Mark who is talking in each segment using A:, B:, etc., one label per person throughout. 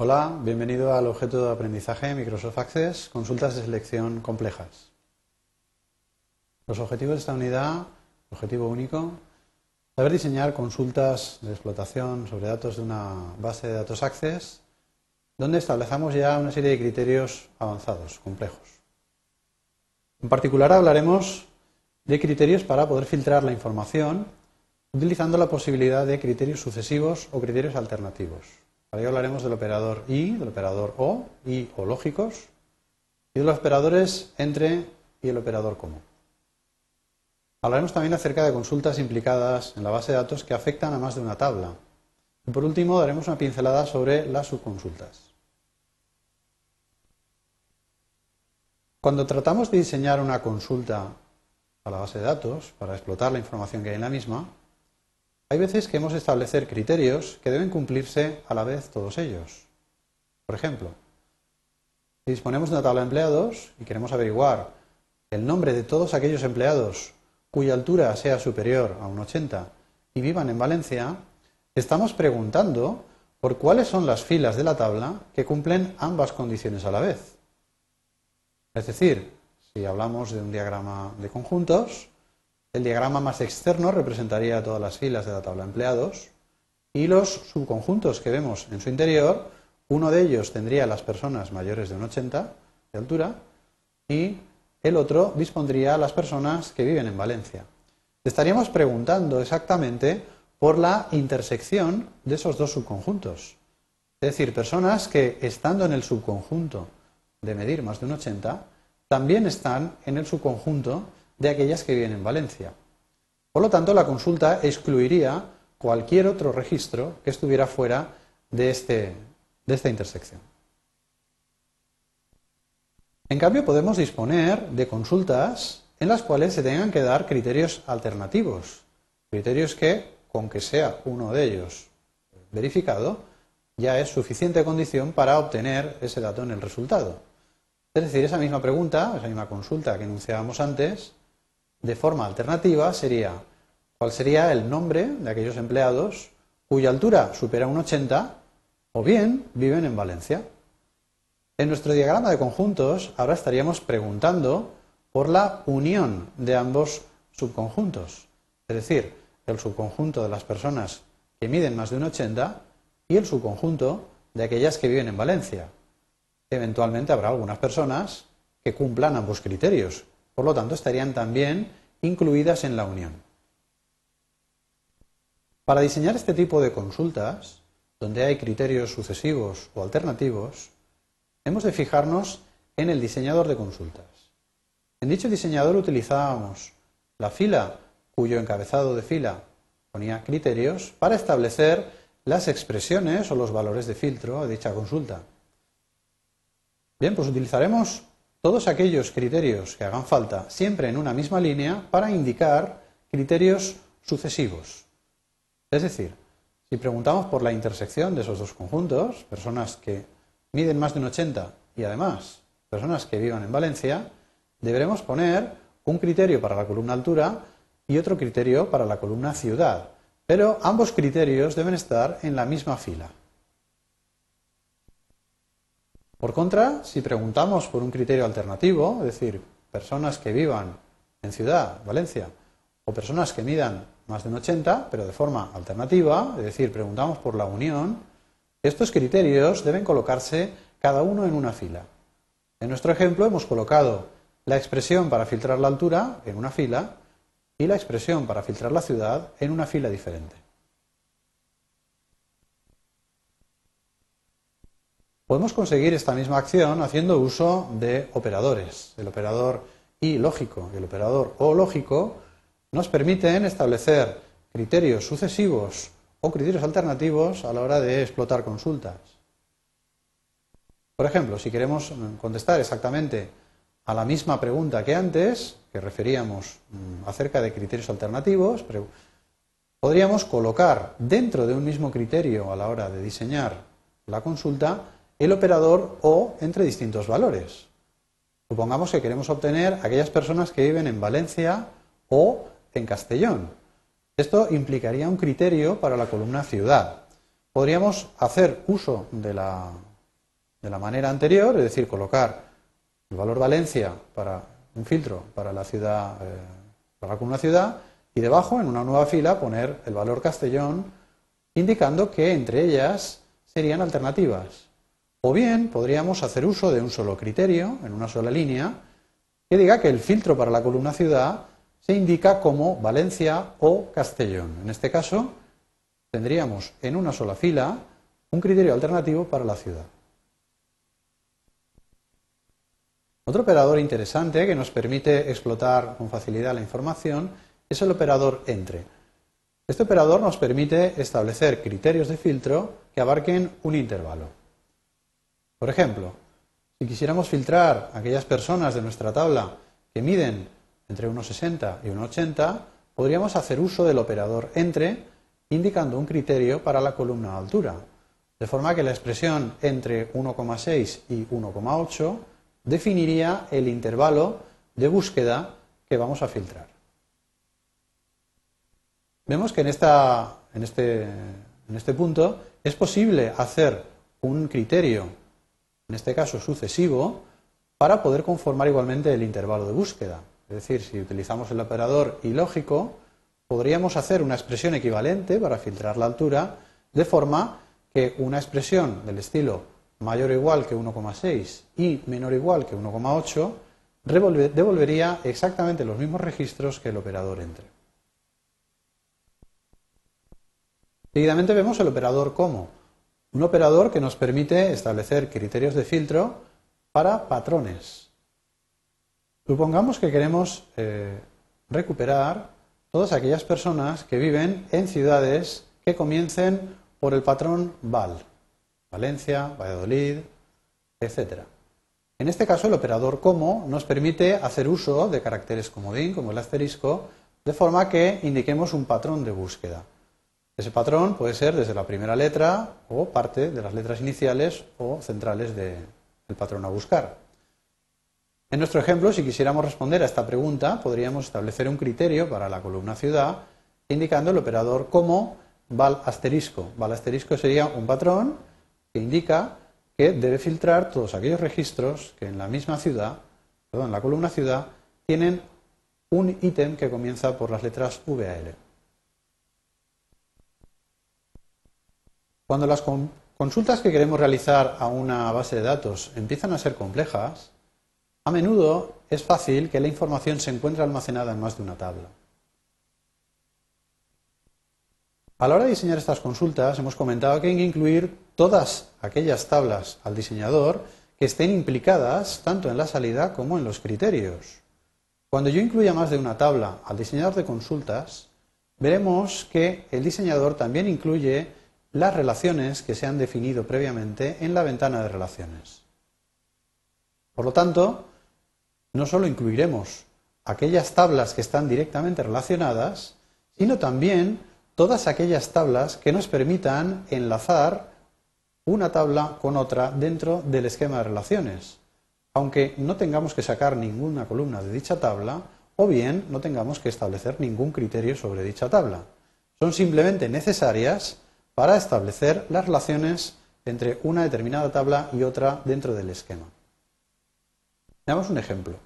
A: Hola, bienvenido al objeto de aprendizaje Microsoft Access, consultas de selección complejas. Los objetivos de esta unidad, objetivo único, saber diseñar consultas de explotación sobre datos de una base de datos Access, donde establecemos ya una serie de criterios avanzados, complejos. En particular hablaremos de criterios para poder filtrar la información utilizando la posibilidad de criterios sucesivos o criterios alternativos. Para ello hablaremos del operador y, del operador o, y o lógicos, y de los operadores entre y el operador común. Hablaremos también acerca de consultas implicadas en la base de datos que afectan a más de una tabla. Y por último, daremos una pincelada sobre las subconsultas. Cuando tratamos de diseñar una consulta a la base de datos para explotar la información que hay en la misma, hay veces que hemos de establecer criterios que deben cumplirse a la vez todos ellos. Por ejemplo, si disponemos de una tabla de empleados y queremos averiguar el nombre de todos aquellos empleados cuya altura sea superior a un 80 y vivan en Valencia, estamos preguntando por cuáles son las filas de la tabla que cumplen ambas condiciones a la vez. Es decir, si hablamos de un diagrama de conjuntos, el diagrama más externo representaría todas las filas de la tabla de empleados y los subconjuntos que vemos en su interior, uno de ellos tendría las personas mayores de un 80 de altura y el otro dispondría las personas que viven en Valencia. Estaríamos preguntando exactamente por la intersección de esos dos subconjuntos. Es decir, personas que estando en el subconjunto de medir más de un 80, también están en el subconjunto de aquellas que viven en Valencia. Por lo tanto, la consulta excluiría cualquier otro registro que estuviera fuera de, este, de esta intersección. En cambio, podemos disponer de consultas en las cuales se tengan que dar criterios alternativos, criterios que, con que sea uno de ellos verificado, ya es suficiente condición para obtener ese dato en el resultado. Es decir, esa misma pregunta, esa misma consulta que enunciábamos antes, de forma alternativa sería cuál sería el nombre de aquellos empleados cuya altura supera un 80 o bien viven en Valencia. En nuestro diagrama de conjuntos ahora estaríamos preguntando por la unión de ambos subconjuntos, es decir, el subconjunto de las personas que miden más de un 80 y el subconjunto de aquellas que viven en Valencia eventualmente habrá algunas personas que cumplan ambos criterios. Por lo tanto, estarían también incluidas en la unión. Para diseñar este tipo de consultas, donde hay criterios sucesivos o alternativos, hemos de fijarnos en el diseñador de consultas. En dicho diseñador utilizábamos la fila cuyo encabezado de fila ponía criterios para establecer las expresiones o los valores de filtro de dicha consulta. Bien, pues utilizaremos todos aquellos criterios que hagan falta siempre en una misma línea para indicar criterios sucesivos. Es decir, si preguntamos por la intersección de esos dos conjuntos, personas que miden más de un 80 y además personas que vivan en Valencia, deberemos poner un criterio para la columna altura y otro criterio para la columna ciudad. Pero ambos criterios deben estar en la misma fila. Por contra, si preguntamos por un criterio alternativo, es decir, personas que vivan en ciudad, Valencia, o personas que midan más de un 80, pero de forma alternativa, es decir, preguntamos por la unión, estos criterios deben colocarse cada uno en una fila. En nuestro ejemplo hemos colocado la expresión para filtrar la altura en una fila y la expresión para filtrar la ciudad en una fila diferente. Podemos conseguir esta misma acción haciendo uso de operadores. El operador y lógico y el operador o lógico nos permiten establecer criterios sucesivos o criterios alternativos a la hora de explotar consultas. Por ejemplo, si queremos contestar exactamente a la misma pregunta que antes, que referíamos mm, acerca de criterios alternativos, podríamos colocar dentro de un mismo criterio a la hora de diseñar la consulta el operador o entre distintos valores. Supongamos que queremos obtener aquellas personas que viven en Valencia o en Castellón. Esto implicaría un criterio para la columna ciudad. Podríamos hacer uso de la de la manera anterior, es decir, colocar el valor Valencia para un filtro para la ciudad, eh, para una ciudad, y debajo, en una nueva fila, poner el valor Castellón, indicando que entre ellas serían alternativas. O bien podríamos hacer uso de un solo criterio, en una sola línea, que diga que el filtro para la columna ciudad se indica como Valencia o Castellón. En este caso, tendríamos en una sola fila un criterio alternativo para la ciudad. Otro operador interesante que nos permite explotar con facilidad la información es el operador entre. Este operador nos permite establecer criterios de filtro que abarquen un intervalo. Por ejemplo, si quisiéramos filtrar aquellas personas de nuestra tabla que miden entre 1,60 y 1,80, podríamos hacer uso del operador entre indicando un criterio para la columna altura, de forma que la expresión entre 1,6 y 1,8 definiría el intervalo de búsqueda que vamos a filtrar. Vemos que en, este, en este punto es posible hacer un criterio, en este caso sucesivo, para poder conformar igualmente el intervalo de búsqueda. Es decir, si utilizamos el operador ilógico, podríamos hacer una expresión equivalente para filtrar la altura, de forma que una expresión del estilo mayor o igual que 1,6 y menor o igual que 1,8 devolvería exactamente los mismos registros que el operador entre. Seguidamente vemos el operador como, un operador que nos permite establecer criterios de filtro para patrones. Supongamos que queremos eh, recuperar todas aquellas personas que viven en ciudades que comiencen por el patrón VAL, Valencia, Valladolid, etc. En este caso, el operador como nos permite hacer uso de caracteres comodín, como el asterisco, de forma que indiquemos un patrón de búsqueda. Ese patrón puede ser desde la primera letra o parte de las letras iniciales o centrales del patrón a buscar. En nuestro ejemplo, si quisiéramos responder a esta pregunta, podríamos establecer un criterio para la columna ciudad indicando el operador como val asterisco. Val asterisco sería un patrón que indica que debe filtrar todos aquellos registros que en la misma ciudad, perdón, en la columna ciudad, tienen un ítem que comienza por las letras VAL. Cuando las consultas que queremos realizar a una base de datos empiezan a ser complejas, a menudo es fácil que la información se encuentre almacenada en más de una tabla. A la hora de diseñar estas consultas hemos comentado que hay que incluir todas aquellas tablas al diseñador que estén implicadas tanto en la salida como en los criterios. Cuando yo incluya más de una tabla al diseñador de consultas, veremos que el diseñador también incluye las relaciones que se han definido previamente en la ventana de relaciones. Por lo tanto, no solo incluiremos aquellas tablas que están directamente relacionadas, sino también todas aquellas tablas que nos permitan enlazar una tabla con otra dentro del esquema de relaciones, aunque no tengamos que sacar ninguna columna de dicha tabla o bien no tengamos que establecer ningún criterio sobre dicha tabla. Son simplemente necesarias para establecer las relaciones entre una determinada tabla y otra dentro del esquema. Veamos un ejemplo.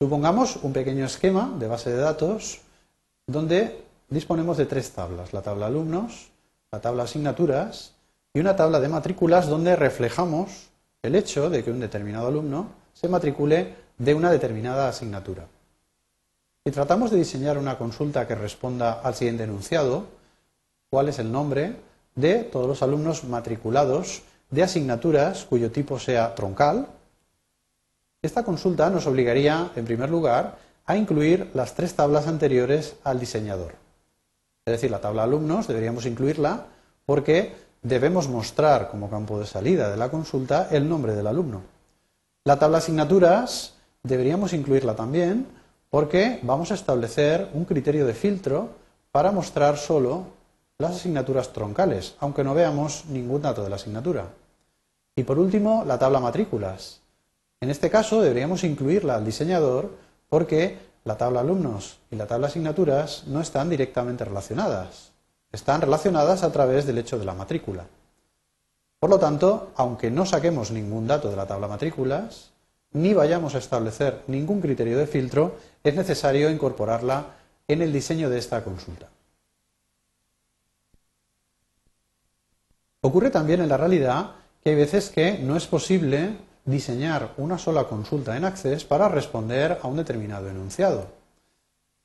A: Supongamos un pequeño esquema de base de datos donde disponemos de tres tablas, la tabla alumnos, la tabla asignaturas y una tabla de matrículas donde reflejamos el hecho de que un determinado alumno se matricule de una determinada asignatura. Si tratamos de diseñar una consulta que responda al siguiente enunciado, ¿cuál es el nombre de todos los alumnos matriculados de asignaturas cuyo tipo sea troncal? Esta consulta nos obligaría, en primer lugar, a incluir las tres tablas anteriores al diseñador. Es decir, la tabla alumnos deberíamos incluirla porque debemos mostrar como campo de salida de la consulta el nombre del alumno. La tabla asignaturas deberíamos incluirla también porque vamos a establecer un criterio de filtro para mostrar solo las asignaturas troncales, aunque no veamos ningún dato de la asignatura. Y por último, la tabla matrículas. En este caso deberíamos incluirla al diseñador porque la tabla alumnos y la tabla asignaturas no están directamente relacionadas. Están relacionadas a través del hecho de la matrícula. Por lo tanto, aunque no saquemos ningún dato de la tabla matrículas, ni vayamos a establecer ningún criterio de filtro, es necesario incorporarla en el diseño de esta consulta. Ocurre también en la realidad que hay veces que no es posible diseñar una sola consulta en Access para responder a un determinado enunciado.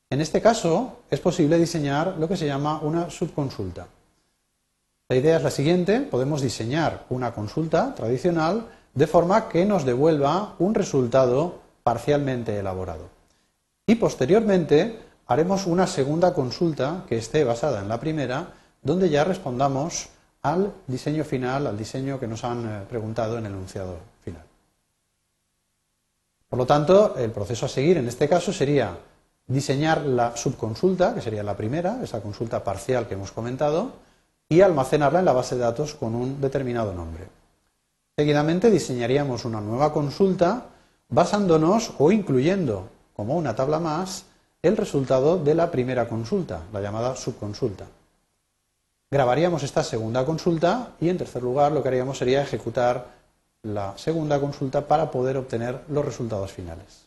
A: En este caso, es posible diseñar lo que se llama una subconsulta. La idea es la siguiente, podemos diseñar una consulta tradicional de forma que nos devuelva un resultado parcialmente elaborado. Y posteriormente haremos una segunda consulta que esté basada en la primera, donde ya respondamos al diseño final, al diseño que nos han eh, preguntado en el enunciado final. Por lo tanto, el proceso a seguir en este caso sería diseñar la subconsulta, que sería la primera, esa consulta parcial que hemos comentado, y almacenarla en la base de datos con un determinado nombre. Seguidamente diseñaríamos una nueva consulta basándonos o incluyendo como una tabla más el resultado de la primera consulta, la llamada subconsulta. Grabaríamos esta segunda consulta y en tercer lugar lo que haríamos sería ejecutar la segunda consulta para poder obtener los resultados finales.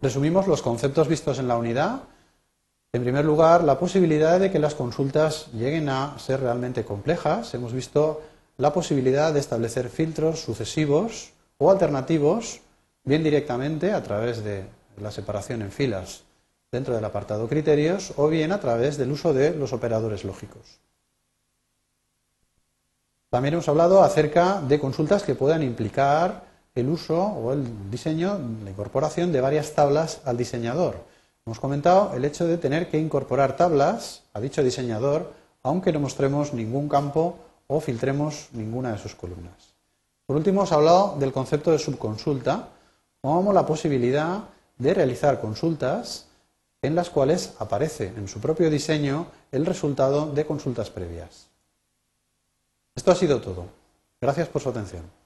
A: Resumimos los conceptos vistos en la unidad. En primer lugar, la posibilidad de que las consultas lleguen a ser realmente complejas. Hemos visto la posibilidad de establecer filtros sucesivos o alternativos, bien directamente a través de la separación en filas dentro del apartado criterios o bien a través del uso de los operadores lógicos. También hemos hablado acerca de consultas que puedan implicar el uso o el diseño, la incorporación de varias tablas al diseñador. Hemos comentado el hecho de tener que incorporar tablas a dicho diseñador aunque no mostremos ningún campo o filtremos ninguna de sus columnas. Por último, hemos hablado del concepto de subconsulta como la posibilidad de realizar consultas en las cuales aparece en su propio diseño el resultado de consultas previas. Esto ha sido todo. Gracias por su atención.